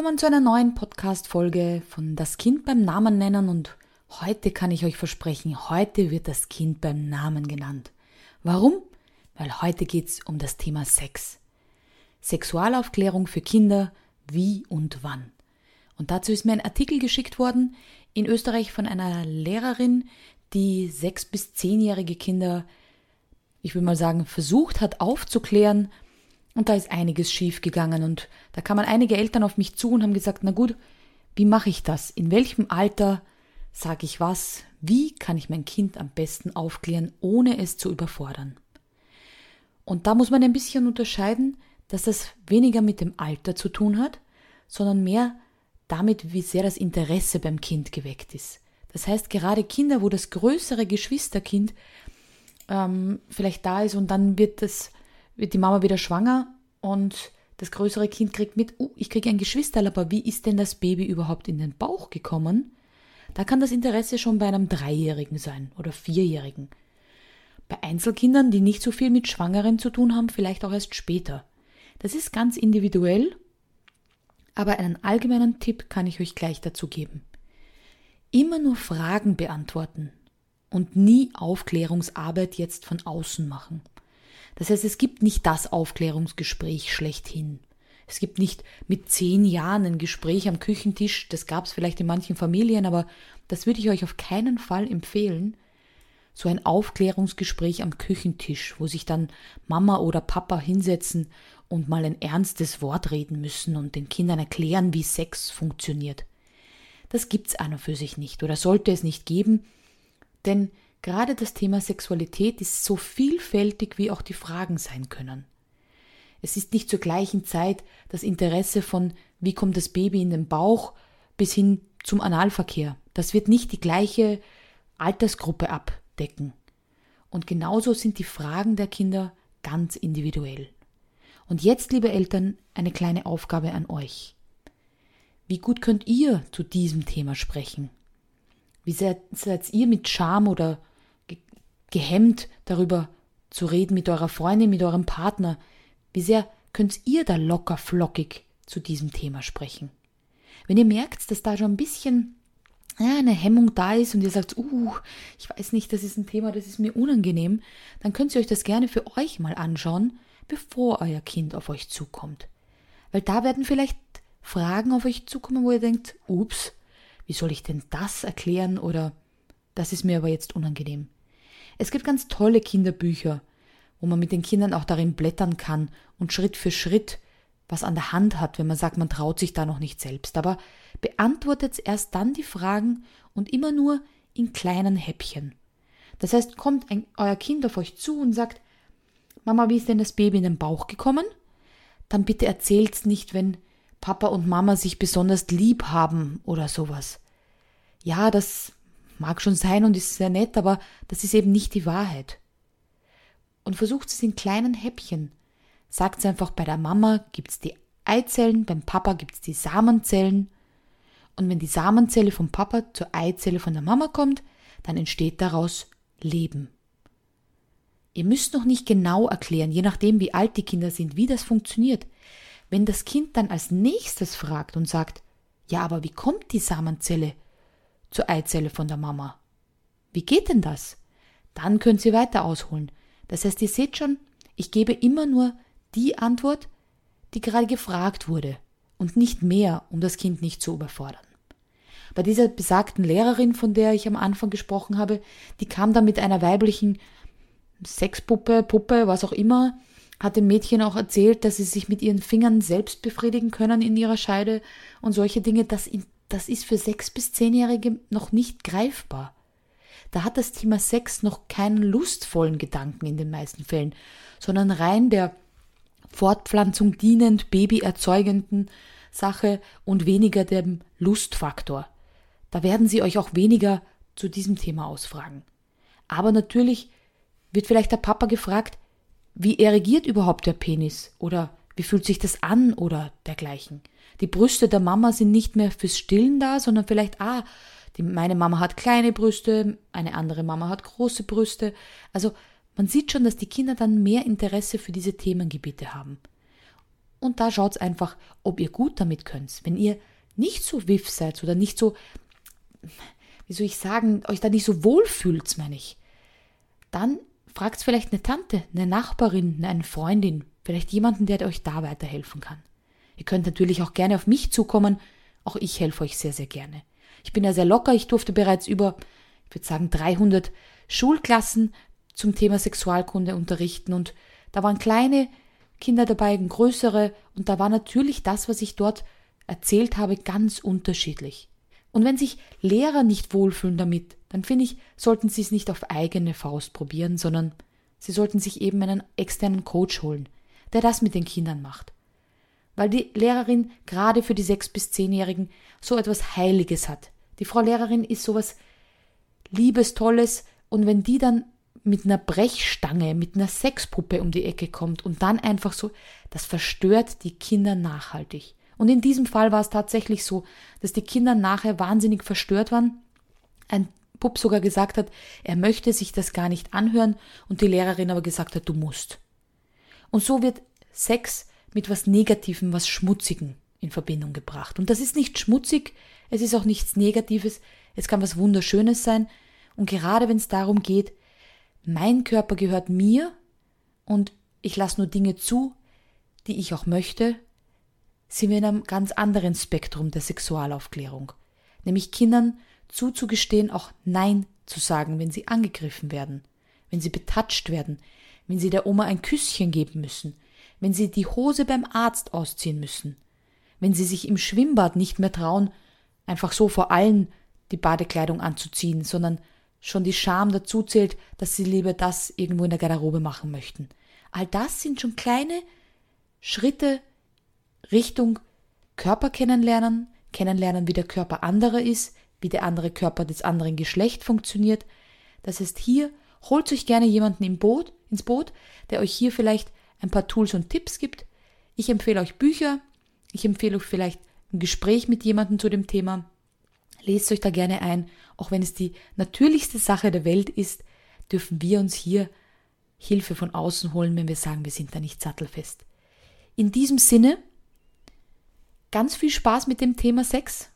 Willkommen zu einer neuen Podcast-Folge von Das Kind beim Namen nennen und heute kann ich euch versprechen, heute wird das Kind beim Namen genannt. Warum? Weil heute geht's um das Thema Sex. Sexualaufklärung für Kinder, wie und wann. Und dazu ist mir ein Artikel geschickt worden in Österreich von einer Lehrerin, die sechs- bis zehnjährige Kinder, ich will mal sagen, versucht hat aufzuklären, und da ist einiges schief gegangen und da kamen einige Eltern auf mich zu und haben gesagt, na gut, wie mache ich das? In welchem Alter sage ich was? Wie kann ich mein Kind am besten aufklären, ohne es zu überfordern? Und da muss man ein bisschen unterscheiden, dass das weniger mit dem Alter zu tun hat, sondern mehr damit, wie sehr das Interesse beim Kind geweckt ist. Das heißt, gerade Kinder, wo das größere Geschwisterkind ähm, vielleicht da ist und dann wird das wird die Mama wieder schwanger und das größere Kind kriegt mit, uh, ich kriege ein Geschwisterl, aber wie ist denn das Baby überhaupt in den Bauch gekommen? Da kann das Interesse schon bei einem Dreijährigen sein oder Vierjährigen. Bei Einzelkindern, die nicht so viel mit Schwangeren zu tun haben, vielleicht auch erst später. Das ist ganz individuell, aber einen allgemeinen Tipp kann ich euch gleich dazu geben. Immer nur Fragen beantworten und nie Aufklärungsarbeit jetzt von außen machen. Das heißt, es gibt nicht das Aufklärungsgespräch schlechthin. Es gibt nicht mit zehn Jahren ein Gespräch am Küchentisch, das gab es vielleicht in manchen Familien, aber das würde ich euch auf keinen Fall empfehlen. So ein Aufklärungsgespräch am Küchentisch, wo sich dann Mama oder Papa hinsetzen und mal ein ernstes Wort reden müssen und den Kindern erklären, wie Sex funktioniert. Das gibt's einer für sich nicht oder sollte es nicht geben, denn Gerade das Thema Sexualität ist so vielfältig, wie auch die Fragen sein können. Es ist nicht zur gleichen Zeit das Interesse von, wie kommt das Baby in den Bauch, bis hin zum Analverkehr. Das wird nicht die gleiche Altersgruppe abdecken. Und genauso sind die Fragen der Kinder ganz individuell. Und jetzt, liebe Eltern, eine kleine Aufgabe an euch. Wie gut könnt ihr zu diesem Thema sprechen? Wie seid, seid ihr mit Scham oder gehemmt, darüber zu reden mit eurer Freundin, mit eurem Partner. Wie sehr könnt ihr da locker flockig zu diesem Thema sprechen? Wenn ihr merkt, dass da schon ein bisschen eine Hemmung da ist und ihr sagt, uh, ich weiß nicht, das ist ein Thema, das ist mir unangenehm, dann könnt ihr euch das gerne für euch mal anschauen, bevor euer Kind auf euch zukommt. Weil da werden vielleicht Fragen auf euch zukommen, wo ihr denkt, ups, wie soll ich denn das erklären oder das ist mir aber jetzt unangenehm. Es gibt ganz tolle Kinderbücher, wo man mit den Kindern auch darin blättern kann und Schritt für Schritt was an der Hand hat, wenn man sagt, man traut sich da noch nicht selbst. Aber beantwortet erst dann die Fragen und immer nur in kleinen Häppchen. Das heißt, kommt ein, euer Kind auf euch zu und sagt, Mama, wie ist denn das Baby in den Bauch gekommen? Dann bitte erzählt's nicht, wenn Papa und Mama sich besonders lieb haben oder sowas. Ja, das Mag schon sein und ist sehr nett, aber das ist eben nicht die Wahrheit. Und versucht es in kleinen Häppchen. Sagt es einfach, bei der Mama gibt es die Eizellen, beim Papa gibt es die Samenzellen. Und wenn die Samenzelle vom Papa zur Eizelle von der Mama kommt, dann entsteht daraus Leben. Ihr müsst noch nicht genau erklären, je nachdem wie alt die Kinder sind, wie das funktioniert. Wenn das Kind dann als nächstes fragt und sagt, ja, aber wie kommt die Samenzelle zur Eizelle von der Mama. Wie geht denn das? Dann könnt ihr weiter ausholen. Das heißt, ihr seht schon, ich gebe immer nur die Antwort, die gerade gefragt wurde und nicht mehr, um das Kind nicht zu überfordern. Bei dieser besagten Lehrerin, von der ich am Anfang gesprochen habe, die kam dann mit einer weiblichen Sexpuppe, Puppe, was auch immer, hat dem Mädchen auch erzählt, dass sie sich mit ihren Fingern selbst befriedigen können in ihrer Scheide und solche Dinge. Das das ist für sechs bis zehnjährige noch nicht greifbar. Da hat das Thema Sex noch keinen lustvollen Gedanken in den meisten Fällen, sondern rein der Fortpflanzung dienend, babyerzeugenden Sache und weniger dem Lustfaktor. Da werden sie euch auch weniger zu diesem Thema ausfragen. Aber natürlich wird vielleicht der Papa gefragt, wie erregiert überhaupt der Penis oder wie fühlt sich das an oder dergleichen. Die Brüste der Mama sind nicht mehr fürs Stillen da, sondern vielleicht, ah, die, meine Mama hat kleine Brüste, eine andere Mama hat große Brüste. Also man sieht schon, dass die Kinder dann mehr Interesse für diese Themengebiete haben. Und da schaut's einfach, ob ihr gut damit könnt. Wenn ihr nicht so wiff seid oder nicht so, wie soll ich sagen, euch da nicht so wohl fühlt, meine ich, dann fragt vielleicht eine Tante, eine Nachbarin, eine Freundin, vielleicht jemanden, der euch da weiterhelfen kann. Ihr könnt natürlich auch gerne auf mich zukommen, auch ich helfe euch sehr, sehr gerne. Ich bin ja sehr locker, ich durfte bereits über, ich würde sagen, 300 Schulklassen zum Thema Sexualkunde unterrichten und da waren kleine Kinder dabei, größere und da war natürlich das, was ich dort erzählt habe, ganz unterschiedlich. Und wenn sich Lehrer nicht wohlfühlen damit, dann finde ich, sollten sie es nicht auf eigene Faust probieren, sondern sie sollten sich eben einen externen Coach holen, der das mit den Kindern macht. Weil die Lehrerin gerade für die sechs bis zehnjährigen so etwas Heiliges hat. Die Frau Lehrerin ist sowas Liebes, Tolles, und wenn die dann mit einer Brechstange, mit einer Sexpuppe um die Ecke kommt und dann einfach so, das verstört die Kinder nachhaltig. Und in diesem Fall war es tatsächlich so, dass die Kinder nachher wahnsinnig verstört waren. Ein Bub sogar gesagt hat, er möchte sich das gar nicht anhören und die Lehrerin aber gesagt hat, du musst. Und so wird Sex mit was Negativem, was Schmutzigem in Verbindung gebracht. Und das ist nicht schmutzig, es ist auch nichts Negatives, es kann was Wunderschönes sein. Und gerade wenn es darum geht, mein Körper gehört mir und ich lasse nur Dinge zu, die ich auch möchte, sind wir in einem ganz anderen Spektrum der Sexualaufklärung. Nämlich Kindern zuzugestehen, auch Nein zu sagen, wenn sie angegriffen werden, wenn sie betatscht werden, wenn sie der Oma ein Küsschen geben müssen, wenn sie die Hose beim Arzt ausziehen müssen, wenn sie sich im Schwimmbad nicht mehr trauen, einfach so vor allen die Badekleidung anzuziehen, sondern schon die Scham dazu zählt, dass sie lieber das irgendwo in der Garderobe machen möchten. All das sind schon kleine Schritte Richtung Körper kennenlernen, kennenlernen, wie der Körper anderer ist, wie der andere Körper des anderen Geschlecht funktioniert. Das heißt, hier holt euch gerne jemanden im Boot, ins Boot, der euch hier vielleicht ein paar Tools und Tipps gibt. Ich empfehle euch Bücher. Ich empfehle euch vielleicht ein Gespräch mit jemandem zu dem Thema. Lest euch da gerne ein. Auch wenn es die natürlichste Sache der Welt ist, dürfen wir uns hier Hilfe von außen holen, wenn wir sagen, wir sind da nicht sattelfest. In diesem Sinne, ganz viel Spaß mit dem Thema Sex.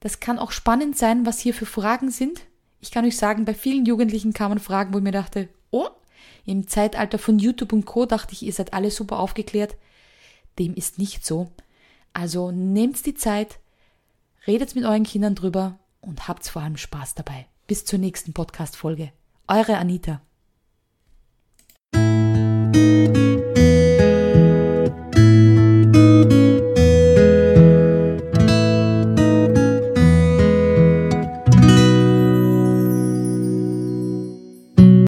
Das kann auch spannend sein, was hier für Fragen sind. Ich kann euch sagen, bei vielen Jugendlichen kamen Fragen, wo ich mir dachte, oh, im Zeitalter von YouTube und Co. dachte ich, ihr seid alle super aufgeklärt. Dem ist nicht so. Also nehmt die Zeit, redet mit euren Kindern drüber und habt vor allem Spaß dabei. Bis zur nächsten Podcast-Folge. Eure Anita.